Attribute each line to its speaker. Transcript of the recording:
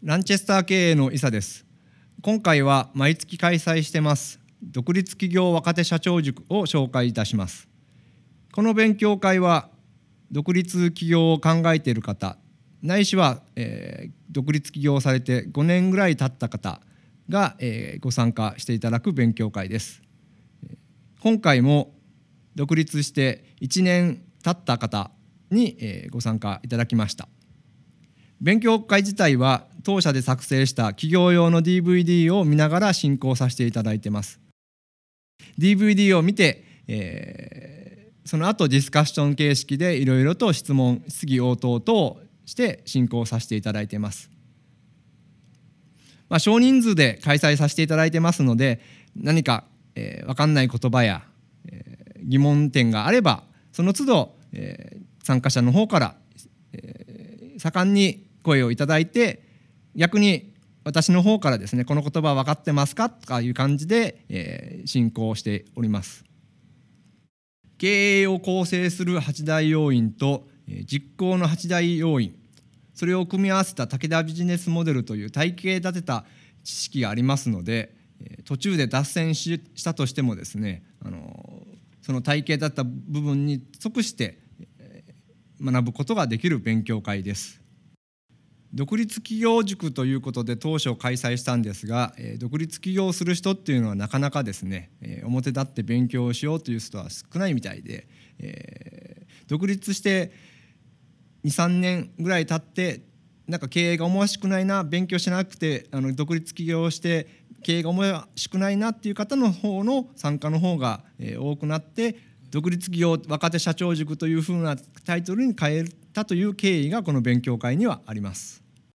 Speaker 1: ランチェスター経営の伊佐です。今回は毎月開催してます。独立企業若手社長塾を紹介いたします。この勉強会は独立企業を考えている方ないしは、えー、独立起業されて5年ぐらい経った方が、えー、ご参加していただく勉強会です。今回も独立して1年経った方に、えー、ご参加いただきました。勉強会自体は当社で作成した企業用の DVD を見ながら進行させていただいてます。DVD を見て、えー、その後ディスカッション形式でいろいろと質問質疑応答等して進行させていただいてます、まあ、少人数で開催させていただいてますので何か、えー、分かんない言葉や、えー、疑問点があればその都度、えー、参加者の方から、えー、盛んに声をいただいて逆に私の方からですねこの言葉分かってますかとかいう感じで、えー、進行しております経営を構成する8大要因と実行の8大要因それを組み合わせた武田ビジネスモデルという体系立てた知識がありますので途中で脱線したとしてもですねあのその体系だった部分に即して学ぶことができる勉強会です。独立企業塾ということで当初開催したんですが、え、独立起業する人っていうのはなかなかですね、え、表立って勉強をしようという人は少ないみたいで、え、独立して23年ぐらい経ってなんか経営が思わしくないな勉強しなくてあの独立起業して経営が思わしくないなっていう方の方の参加の方が、え、多くなって独立企業若手社長塾というふうなタイトルに変えたという経緯がこの勉強会にはあります。